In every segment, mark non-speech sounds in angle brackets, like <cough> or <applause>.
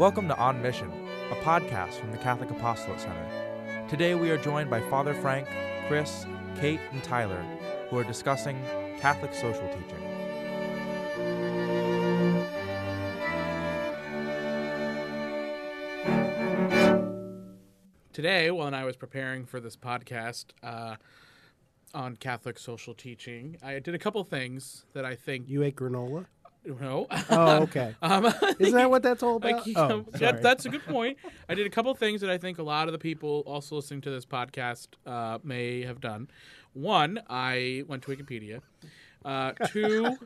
Welcome to On Mission, a podcast from the Catholic Apostolate Center. Today we are joined by Father Frank, Chris, Kate, and Tyler, who are discussing Catholic social teaching. Today, when I was preparing for this podcast uh, on Catholic social teaching, I did a couple things that I think You ate granola? No. Oh, <laughs> okay. um, <laughs> Isn't that what that's all about? keep- oh, that- that's a good point. I did a couple things that I think a lot of the people also listening to this podcast uh, may have done. One, I went to Wikipedia. Uh, two,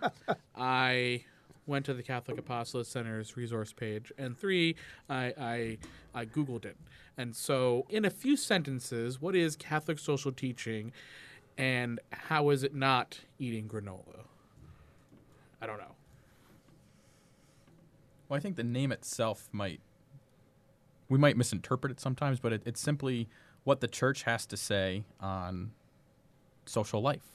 I went to the Catholic Apostolate Center's resource page, and three, I, I I googled it. And so, in a few sentences, what is Catholic social teaching, and how is it not eating granola? I don't know. Well, I think the name itself might we might misinterpret it sometimes, but it, it's simply what the church has to say on social life,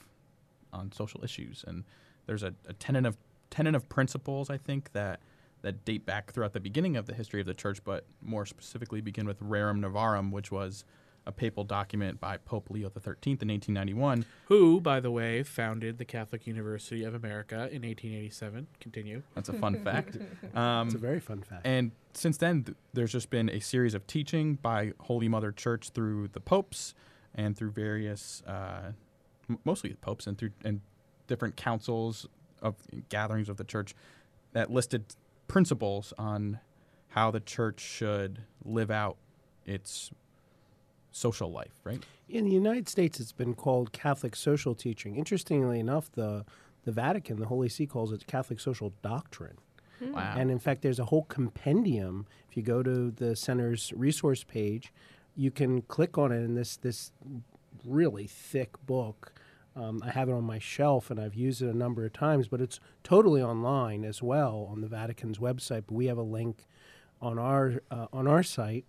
on social issues, and there's a, a tenet of tenet of principles I think that that date back throughout the beginning of the history of the church, but more specifically begin with Rerum Novarum, which was a papal document by Pope Leo XIII in 1891. Who, by the way, founded the Catholic University of America in 1887. Continue. That's a fun <laughs> fact. Um, It's a very fun fact. And since then, th- there's just been a series of teaching by Holy Mother Church through the popes and through various, uh, m- mostly the popes and through and different councils of gatherings of the church that listed principles on how the church should live out its social life. Right? In the United States, it's been called Catholic social teaching. Interestingly enough, the the Vatican, the Holy See, calls it Catholic social doctrine. Wow. And in fact, there's a whole compendium. If you go to the center's resource page, you can click on it in this this really thick book. Um, I have it on my shelf and I've used it a number of times, but it's totally online as well on the Vatican's website. But we have a link on our uh, on our site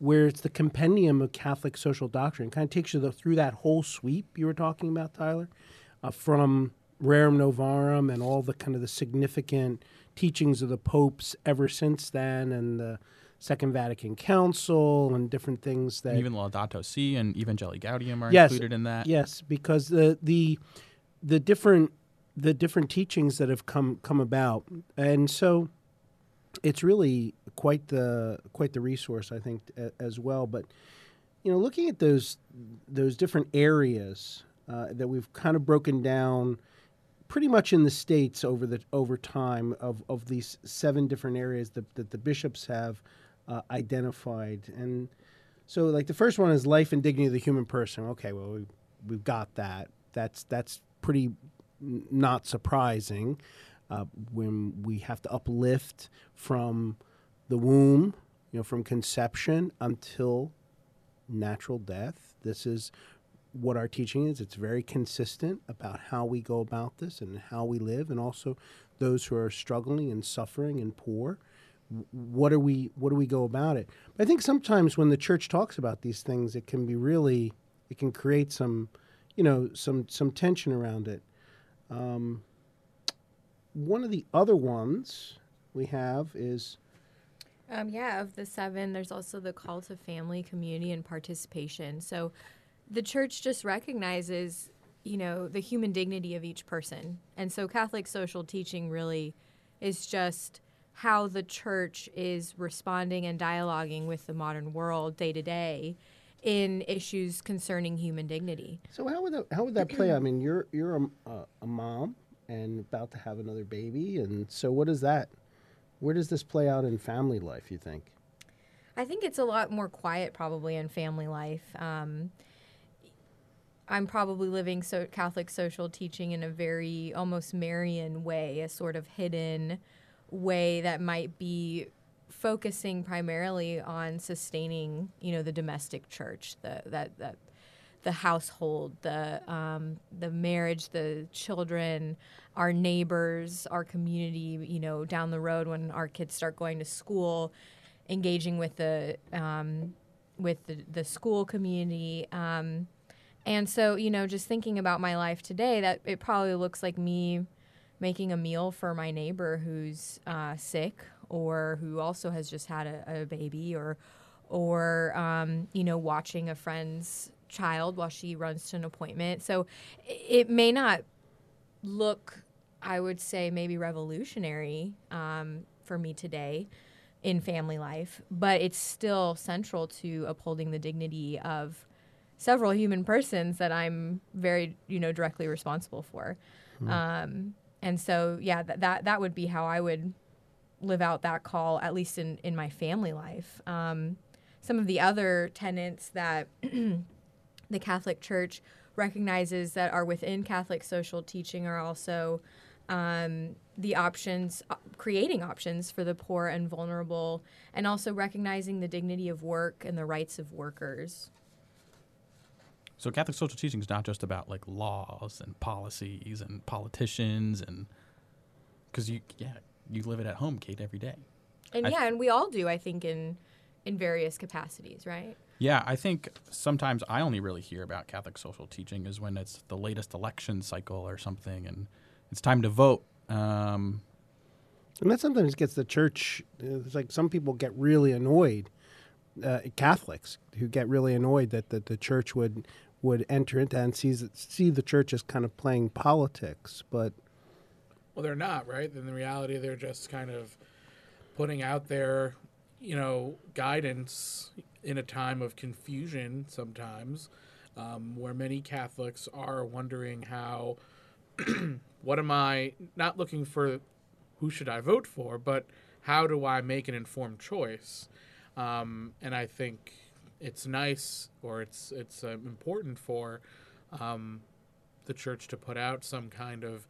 where it's the compendium of Catholic social doctrine. Kind of takes you through that whole sweep you were talking about, Tyler, uh, from Rerum Novarum and all the kind of the significant teachings of the popes ever since then, and the Second Vatican Council and different things that And even Laudato Si and Evangelii Gaudium are Yes, included in that. Yes, because the the the different the different teachings that have come come about, and so it's really quite the quite the resource I think a, as well. But you know, looking at those those different areas uh, that we've kind of broken down. Pretty much in the states over the over time of, of these seven different areas that, that the bishops have uh, identified, and so, like the first one is life and dignity of the human person. Okay, well, we, we've got that. That's that's pretty not surprising uh, when we have to uplift from the womb, you know, from conception until natural death. This is what our teaching is. It's very consistent about how we go about this and how we live, and also those who are struggling and suffering and poor what are we what do we go about it but i think sometimes when the church talks about these things it can be really it can create some you know some some tension around it um, one of the other ones we have is Um, yeah, of the seven, there's also the call to family, community, and participation. So the church just recognizes, you know, the human dignity of each person. And so Catholic social teaching really is just how the church is responding and dialoguing with the modern world day to day in issues concerning human dignity. so how would that how would that play out? i mean you're you're a, a, a mom and about to have another baby. And so what is that? Where does this play out in family life you think? I think it's a lot more quiet probably in family life. Um, I'm probably living so Catholic social teaching in a very almost Marian way, a sort of hidden way that might be focusing primarily on sustaining, you know, the domestic church, the that that the household, the um, the marriage, the children, our neighbors, our community. You know, down the road when our kids start going to school, engaging with the um, with the, the school community. Um, and so, you know, just thinking about my life today, that it probably looks like me making a meal for my neighbor who's uh, sick or who also has just had a, a baby, or or um, you know watching a friend's child while she runs to an appointment. So it may not look, I would say, maybe revolutionary um, for me today in family life, but it's still central to upholding the dignity of several human persons that I'm very, you know, directly responsible for. Um, and so, yeah, that, that that would be how I would live out that call, at least in in my family life. Um, some of the other tenants that <clears throat> the Catholic Church recognizes that are within Catholic social teaching are also um, the options, uh, creating options for the poor and vulnerable, and also recognizing the dignity of work and the rights of workers. So Catholic social teaching is not just about like laws and policies and politicians and because you yeah you live it at home, Kate, every day. And I- yeah, and we all do, I think, in in various capacities, right? Yeah, I think sometimes I only really hear about Catholic social teaching is when it's the latest election cycle or something, and it's time to vote. Um, And that sometimes gets the church. uh, It's like some people get really annoyed, uh, Catholics who get really annoyed that, that the church would would enter into and sees see the church as kind of playing politics. But Well, they're not, right? In the reality, they're just kind of putting out their, you know, guidance in a time of confusion sometimes, um, where many Catholics are wondering how, <clears throat> what am I not looking for, who should I vote for, but how do I make an informed choice? Um, and I think it's nice or it's it's uh, important for um, the church to put out some kind of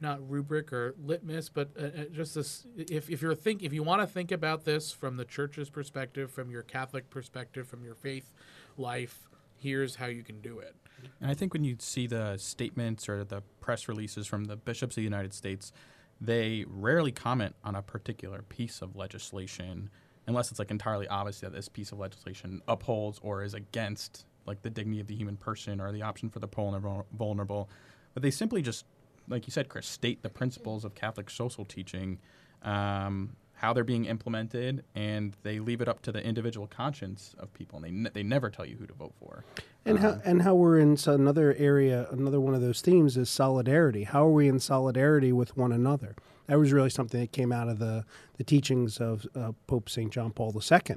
not rubric or litmus, but uh, uh, just this. If, if you're think if you want to think about this from the church's perspective, from your Catholic perspective, from your faith life, here's how you can do it. and I think when you see the statements or the press releases from the bishops of the United States, they rarely comment on a particular piece of legislation unless it's like entirely obvious that this piece of legislation upholds or is against like the dignity of the human person or the option for the poor and vulnerable. But they simply just, like you said, Chris, state the principles of Catholic social teaching, um, how they're being implemented, and they leave it up to the individual conscience of people. And they ne- they never tell you who to vote for. and how and how we're in another area, another one of those themes is solidarity. How are we in solidarity with one another? That was really something that came out of the the teachings of uh, Pope Saint John Paul II.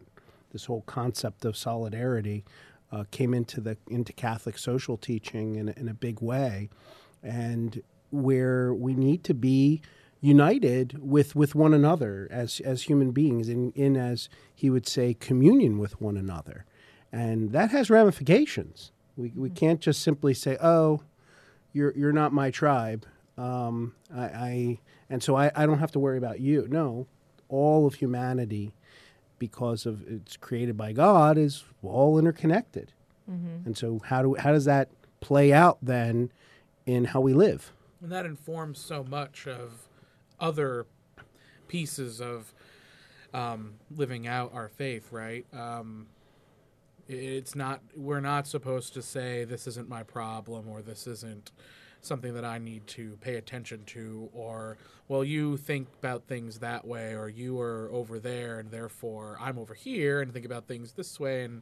This whole concept of solidarity uh, came into the into Catholic social teaching in, in a big way, and where we need to be united with, with one another as as human beings in, in as he would say communion with one another. And that has ramifications. We, we can't just simply say oh you're you're not my tribe. Um, I, I and so I, I don't have to worry about you. No all of humanity because of it's created by God is all interconnected. And so how do how does that play out then in how we live And that informs so much of other pieces of um, living out our faith, right? Um, it's not, we're not supposed to say, this isn't my problem or this isn't something that I need to pay attention to, or, well, you think about things that way, or you are over there, and therefore I'm over here and think about things this way, and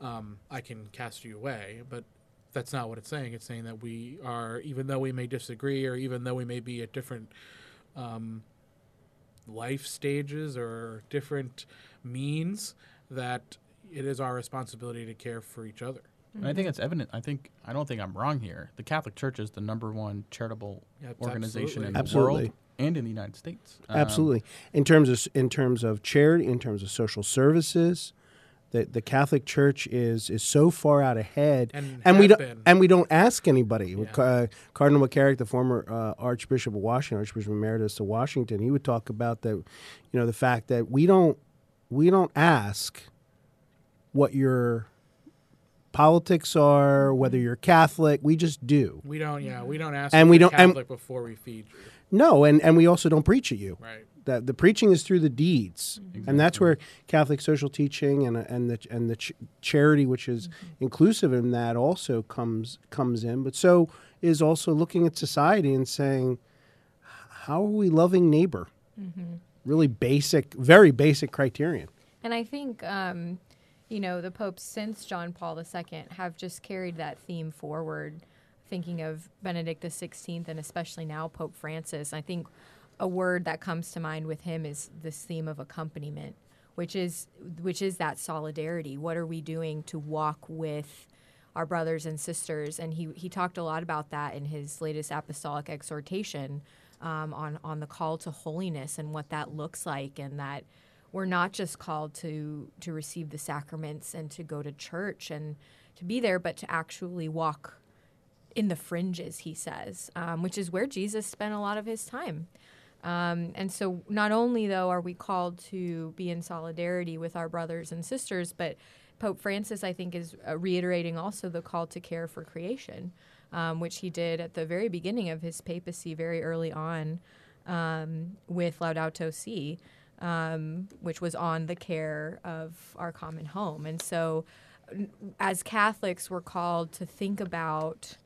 um, I can cast you away. But that's not what it's saying. It's saying that we are, even though we may disagree, or even though we may be at different um, life stages or different means, that it is our responsibility to care for each other. And I think it's evident. I think I don't think I'm wrong here. The Catholic Church is the number one charitable Yeah, it's organization in the Absolutely. world and in the United States. Um, Absolutely. In terms of in terms of charity, in terms of social services, the the Catholic Church is is so far out ahead, And we don't been. and we don't ask anybody. Yeah. Uh, Cardinal McCarrick, the former uh, Archbishop of Washington, Archbishop Emeritus of Washington, he would talk about the, you know, the fact that we don't we don't ask what your politics are, whether you're Catholic. We just do. We don't, yeah, we don't ask And we don't- and- Catholic before we feed you, No, and and we also don't preach at you. right? That the preaching is through the deeds, mm-hmm. and that's where Catholic social teaching and and the and the ch- charity, which is mm-hmm. inclusive in that, also comes comes in. But so is also looking at society and saying, how are we loving neighbor? Mm-hmm. really basic, very basic criterion. And I think, um, you know, the popes since John Paul II have just carried that theme forward, thinking of Benedict XVI and especially now Pope Francis. I think a word that comes to mind with him is this theme of accompaniment, which is which is that solidarity. What are we doing to walk with our brothers and sisters? And he he talked a lot about that in his latest apostolic exhortation um, on on the call to holiness and what that looks like, and that we're not just called to to receive the sacraments and to go to church and to be there, but to actually walk in the fringes. He says, um, which is where Jesus spent a lot of his time. Um, and so, not only though are we called to be in solidarity with our brothers and sisters, but Pope Francis, I think, is uh, reiterating also the call to care for creation, um, which he did at the very beginning of his papacy, very early on, um, with Laudato Si, um, which was on the care of our common home. And so, as Catholics, we're called to think about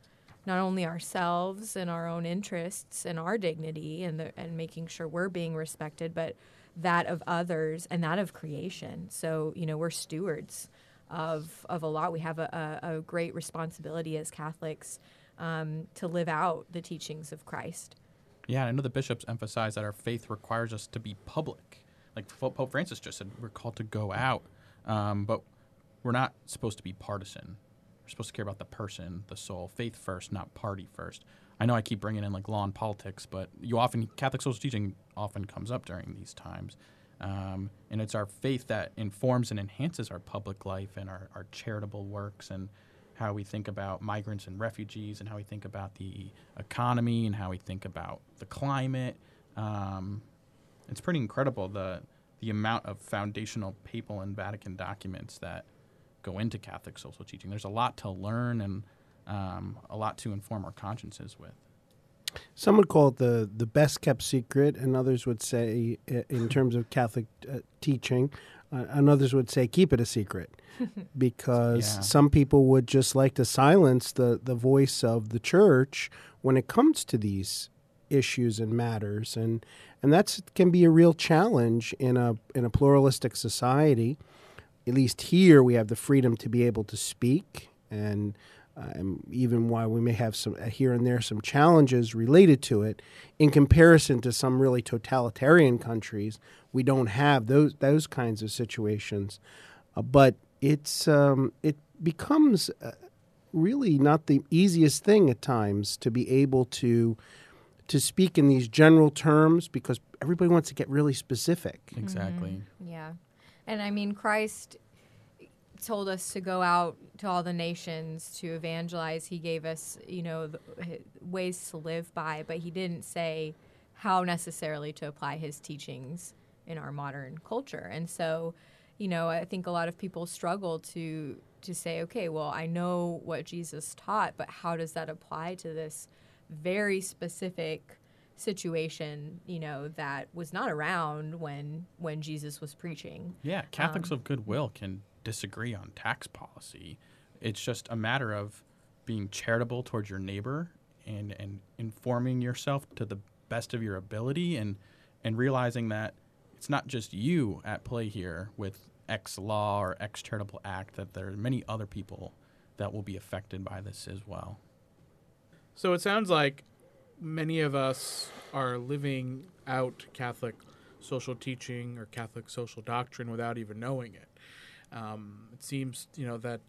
not only ourselves and our own interests and our dignity and the, and making sure we're being respected, but that of others and that of creation. So you know we're stewards of of a lot. We have a, a, a great responsibility as Catholics um, to live out the teachings of Christ. Yeah, I know the bishops emphasize that our faith requires us to be public. Like Pope Francis just said, we're called to go out, um, but we're not supposed to be partisan. We're supposed to care about the person, the soul, faith first, not party first. I know I keep bringing in like law and politics, but you often Catholic social teaching often comes up during these times, um, and it's our faith that informs and enhances our public life and our, our charitable works and how we think about migrants and refugees and how we think about the economy and how we think about the climate. Um, it's pretty incredible the the amount of foundational papal and Vatican documents that go into Catholic social teaching. There's a lot to learn and um, a lot to inform our consciences with. Some would call it the, the best kept secret, and others would say, in terms of Catholic uh, teaching, uh, and others would say, keep it a secret. <laughs> because Yeah. some people would just like to silence the, the voice of the church when it comes to these issues and matters. And, and that can be a real challenge in a, in a pluralistic society. At least here, we have the freedom to be able to speak and um, even while we may have some uh, here and there some challenges related to it, in comparison to some really totalitarian countries, we don't have those those kinds of situations. Uh, but it's um, it becomes uh, really not the easiest thing at times to be able to to speak in these general terms because everybody wants to get really specific. Exactly. Yeah. And I mean, Christ told us to go out to all the nations to evangelize. He gave us, you know, the, ways to live by, but he didn't say how necessarily to apply his teachings in our modern culture. And so, you know, I think a lot of people struggle to to say, okay, well, I know what Jesus taught, but how does that apply to this very specific situation, you know, that was not around when when Jesus was preaching. Yeah, Catholics um, of goodwill can disagree on tax policy. It's just a matter of being charitable towards your neighbor and, and informing yourself to the best of your ability and and realizing that it's not just you at play here with X law or X charitable act, that there are many other people that will be affected by this as well. So it sounds like many of us are living out Catholic social teaching or Catholic social doctrine without even knowing it. Um, it seems, you know, that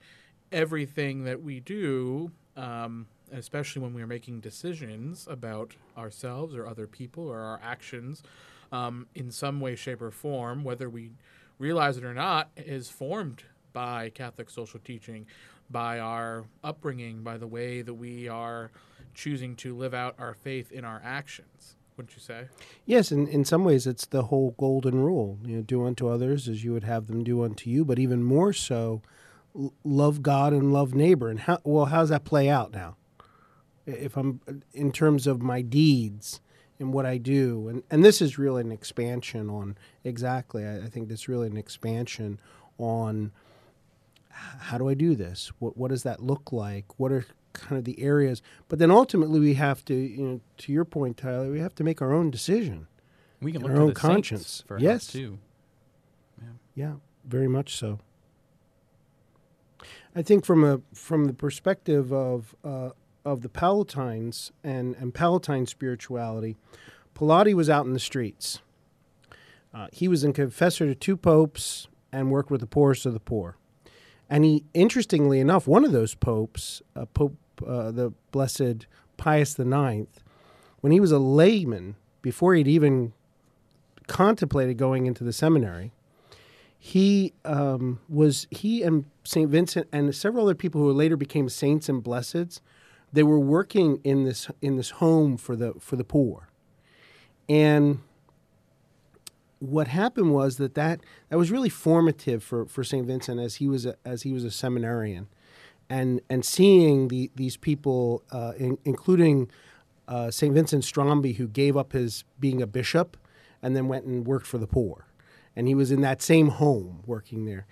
everything that we do, um, especially when we're making decisions about ourselves or other people or our actions, um, in some way, shape, or form, whether we realize it or not, is formed by Catholic social teaching, by our upbringing, by the way that we are choosing to live out our faith in our actions. Wouldn't you say? Yes, in, in some ways, it's the whole golden rule. You know, do unto others as you would have them do unto you, but even more so, love God and love neighbor. And how well, how does that play out now? If I'm in terms of my deeds and what I do, and and this is really an expansion on exactly. I, I think this really an expansion on how do I do this? What what does that look like? What are kind of the areas? But then ultimately, we have to, you know, to your point, Tyler, we have to make our own decision. We can look our to own conscience. for Yes. too. Yeah, very much so. I think from a from the perspective of uh, of the Pallottines and and Pallottine spirituality, Pallotti was out in the streets. Uh, he was a confessor to two popes and worked with the poorest of the poor. And he, interestingly enough, one of those popes, uh, Pope uh, the Blessed Pius IX, when he was a layman, before he'd even contemplated going into the seminary, he um, was he and Saint Vincent and several other people who later became saints and blesseds. They were working in this in this home for the for the poor, and what happened was that that, that was really formative for, for Saint Vincent as he was a, as he was a seminarian, and and seeing the these people, uh, in, including uh, Saint Vincent Strambi, who gave up his being a bishop, and then went and worked for the poor, and he was in that same home working there.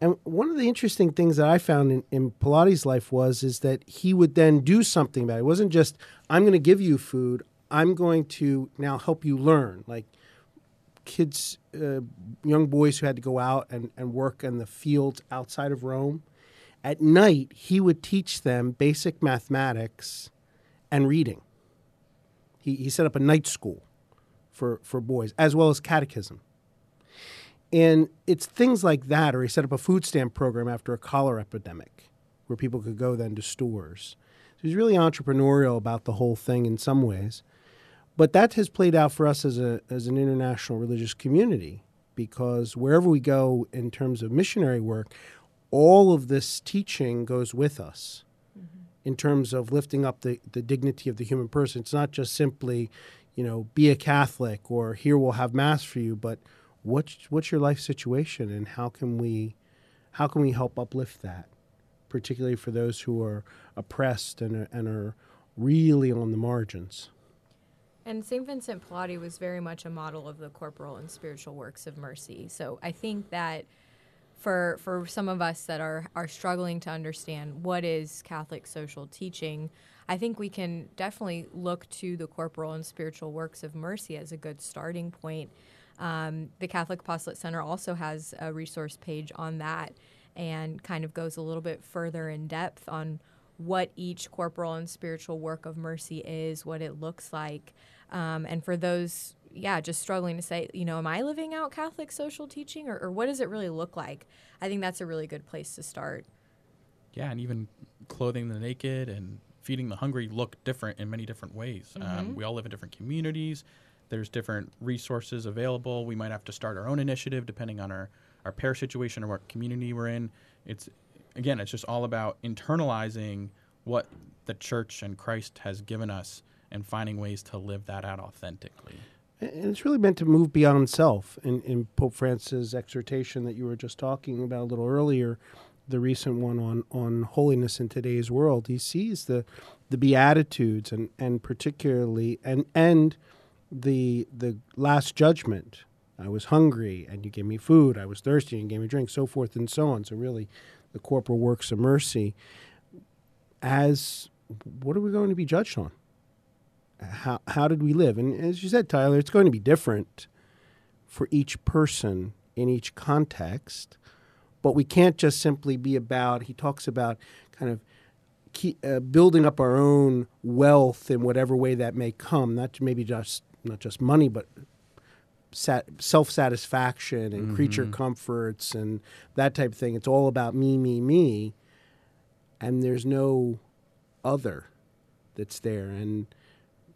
And one of the interesting things that I found in, in Pallotti's life was is that he would then do something about it. It wasn't just I'm going to give you food. I'm going to now help you learn. Like kids, uh, young boys who had to go out and, and work in the fields outside of Rome. At night, he would teach them basic mathematics and reading. He, he set up a night school for, for boys, as well as catechism. And it's things like that, or he set up a food stamp program after a cholera epidemic where people could go then to stores. So he's really entrepreneurial about the whole thing in some ways. But that has played out for us as, a, as an international religious community because wherever we go in terms of missionary work, all of this teaching goes with us mm-hmm. in terms of lifting up the, the dignity of the human person. It's not just simply, you know, be a Catholic or here we'll have mass for you, but what's what's your life situation and how can we how can we help uplift that, particularly for those who are oppressed and are, and are really on the margins. And St. Vincent Pallotti was very much a model of the corporal and spiritual works of mercy. So I think that for for some of us that are are struggling to understand what is Catholic social teaching, I think we can definitely look to the corporal and spiritual works of mercy as a good starting point. Um, the Catholic Apostolate Center also has a resource page on that and kind of goes a little bit further in depth on what each corporal and spiritual work of mercy is, what it looks like. Um, and for those, yeah, just struggling to say, you know, am I living out Catholic social teaching or, or what does it really look like? I think that's a really good place to start. Yeah, and even clothing the naked and feeding the hungry look different in many different ways. Um, we all live in different communities. There's different resources available. We might have to start our own initiative depending on our, our pair situation or what community we're in. It's again, it's just all about internalizing what the church and Christ has given us and finding ways to live that out authentically. And it's really meant to move beyond self. In, in Pope Francis' exhortation that you were just talking about a little earlier, the recent one on, on holiness in today's world, he sees the the beatitudes and, and particularly and and the the last judgment. I was hungry and you gave me food. I was thirsty and you gave me drink, so forth and so on. So really, the corporal works of mercy as what are we going to be judged on? How how did we live? And as you said, Tyler, it's going to be different for each person in each context. But we can't just simply be about. He talks about kind of keep, uh, building up our own wealth in whatever way that may come. Not maybe just not just money, but sat, self satisfaction and creature comforts and that type of thing. It's all about me, me, me, and there's no other that's there. And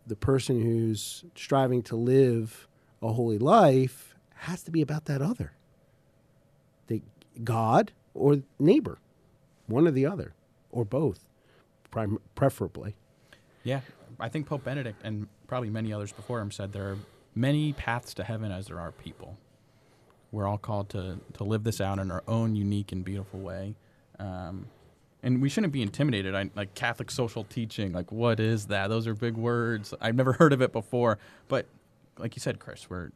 the person who's striving to live a holy life has to be about that other. The God or neighbor, one or the other, or both, prim- preferably. Yeah, I think Pope Benedict and probably many others before him said there are many paths to heaven as there are people. We're all called to, to live this out in our own unique and beautiful way. Um, and we shouldn't be intimidated. I, like Catholic social teaching, like what is that? Those are big words. I've never <laughs> heard of it before. But like you said, Chris, we're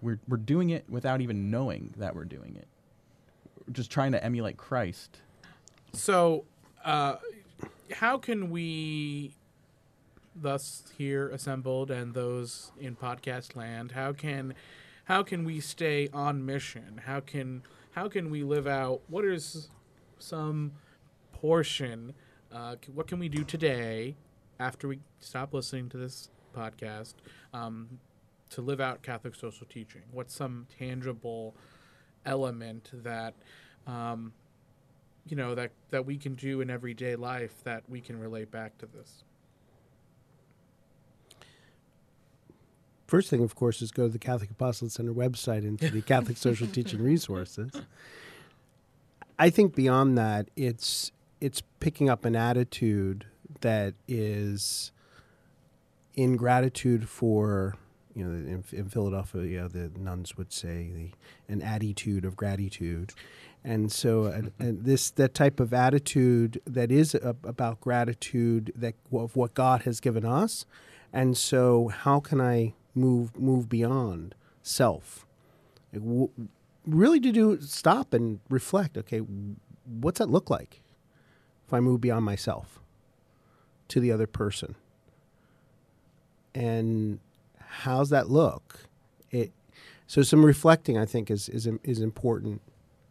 we're we're doing it without even knowing that we're doing it. We're just trying to emulate Christ. So, uh, how can we thus here assembled and those in podcast land, how can how can we stay on mission? How can how can we live out what is some portion uh, what can we do today after we stop listening to this podcast um, to live out Catholic social teaching? What's some tangible element that um, you know that that we can do in everyday life that we can relate back to this? First thing, of course, is go to the Catholic Apostolate Center website and to the Catholic <laughs> Social Teaching Resources. I think beyond that, it's it's picking up an attitude that is in gratitude for you know in, in Philadelphia, you know, the nuns would say the an attitude of gratitude, and so and, mm-hmm. and this that type of attitude that is a, about gratitude that of what God has given us, and so how can I move move beyond self? Really to do stop and reflect. Okay, what's that look like if I move beyond myself to the other person? And how's that look? It so some reflecting I think is is is important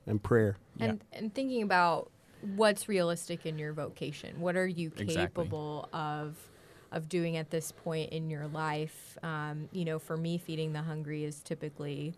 and prayer. and and thinking about what's realistic in your vocation what are you Exactly. capable of of doing at this point in your life um, you know for me feeding the hungry is typically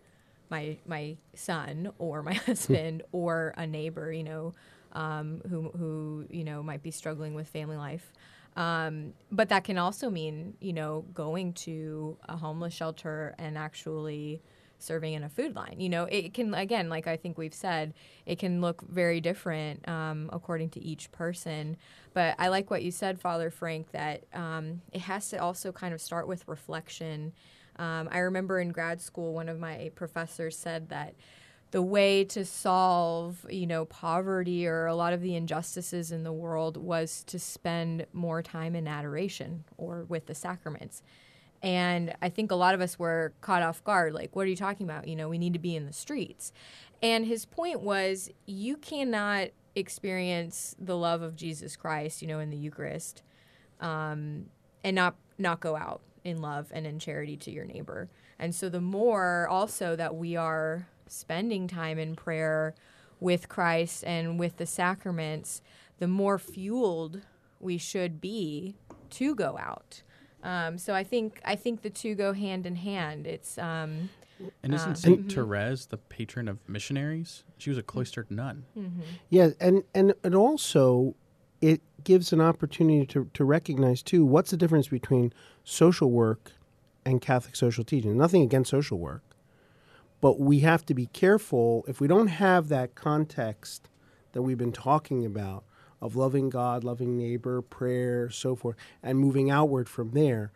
my my son or my <laughs> husband or a neighbor you know um, who who you know might be struggling with family life um, but that can also mean you know going to a homeless shelter and actually serving in a food line. You know, it can again, like I think we've said, it can look very different um, according to each person. But I like what you said, Father Frank, that um, it has to also kind of start with reflection. Um, I remember in grad school, one of my professors said that the way to solve, you know, poverty or a lot of the injustices in the world was to spend more time in adoration or with the sacraments. And I think a lot of us were caught off guard. Like, what are you talking about? You know, we need to be in the streets. And his point was you cannot experience the love of Jesus Christ, you know, in the Eucharist, um, and not not go out in love and in charity to your neighbor. And so the more also that we are spending time in prayer with Christ and with the sacraments, the more fueled we should be to go out. Um, so I think I think the two go hand in hand. It's um, And isn't Uh, Saint Therese the patron of missionaries? She was a cloistered nun. Yeah, and and and also it gives an opportunity to to recognize too what's the difference between social work and Catholic social teaching. Nothing against social work, but we have to be careful if we don't have that context that we've been talking about of loving God, loving neighbor, prayer, so forth, and moving outward from there.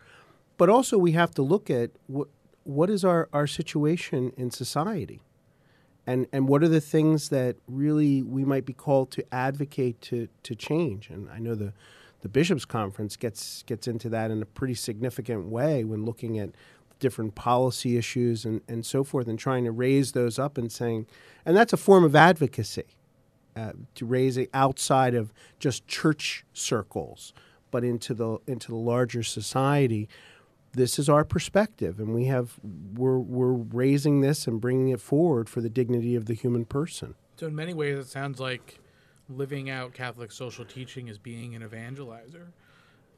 But also we have to look at what what is our, our situation in society and and what are the things that really we might be called to advocate to to change and i know the the bishops conference gets gets into that in a pretty significant way when looking at different policy issues and, and so forth and trying to raise those up and saying and that's a form of advocacy uh, to raise it outside of just church circles but into the into the larger society. This is our perspective and we have we're we're raising this and bringing it forward for the dignity of the human person. So in many ways, it sounds like living out Catholic social teaching is being an evangelizer,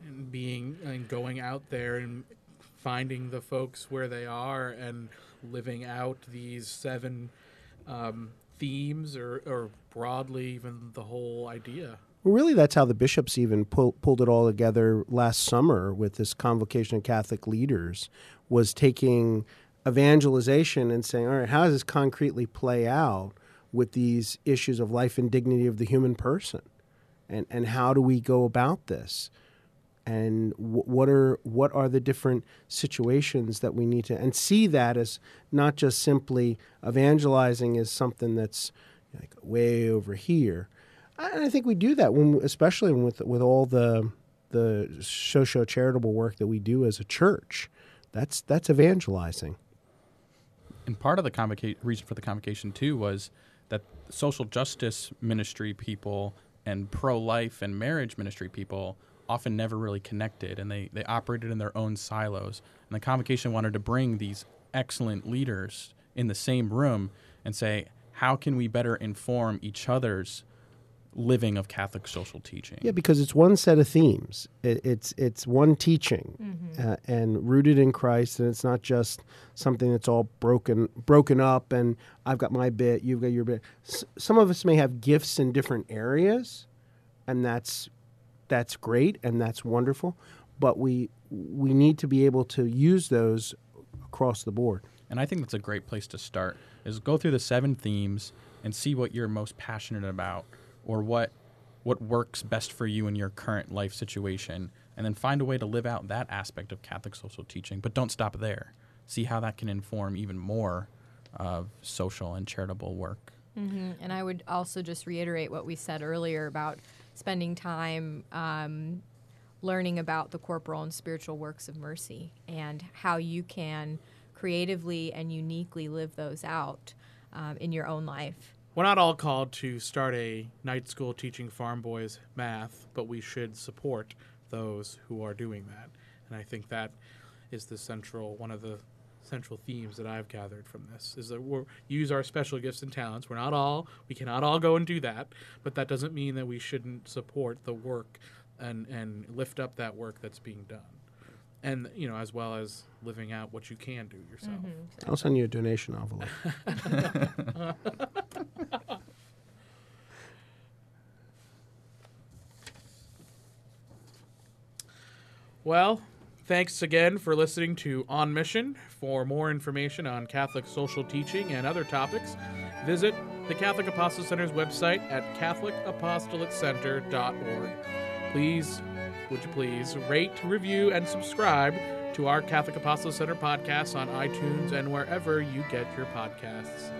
and being and going out there and finding the folks where they are and living out these seven um, themes, or, or broadly even the whole idea. well, really that's how the bishops even pull, pulled it all together last summer with this convocation of catholic leaders was taking evangelization and saying all right how does this concretely play out with these issues of life and dignity of the human person and and how do we go about this and wh- what are what are the different situations that we need to and see that as not just simply evangelizing as something that's like way over here. And I think we do that when especially with with all the the socio charitable work that we do as a church. That's that's evangelizing. And part of the convoca- reason for the convocation too was that social justice ministry people and pro-life and marriage ministry people often never really connected and they, they operated in their own silos. And the convocation wanted to bring these excellent leaders in the same room and say, how can we better inform each other's living of Catholic social teaching? Yeah, because it's one set of themes. It, it's it's one teaching, uh, and rooted in Christ, and it's not just something that's all broken broken up. And I've got my bit, you've got your bit. S- some of us may have gifts in different areas, and that's that's great and that's wonderful. But we we need to be able to use those across the board. And I think that's a great place to start is go through the seven themes and see what you're most passionate about or what what works best for you in your current life situation and then find a way to live out that aspect of Catholic social teaching, but don't stop there. See how that can inform even more of social and charitable work. hmm And I would also just reiterate what we said earlier about spending time um, learning about the corporal and spiritual works of mercy and how you can creatively and uniquely live those out um, in your own life. We're not all called to start a night school teaching farm boys math, but we should support those who are doing that. And I think that is the central one of the central themes that I've gathered from this is that we use our special gifts and talents. We're not all we cannot all go and do that, but that doesn't mean that we shouldn't support the work and and lift up that work that's being done. And you know, as well as living out what you can do yourself. Mm-hmm. I'll send you a donation envelope. <laughs> <laughs> Well, thanks again for listening to On Mission. For more information on Catholic social teaching and other topics, visit the Catholic Apostolate Center's website at catholicapostolatecenter.org. Please, would you please rate, review, and subscribe to our Catholic Apostolate Center podcast on iTunes and wherever you get your podcasts.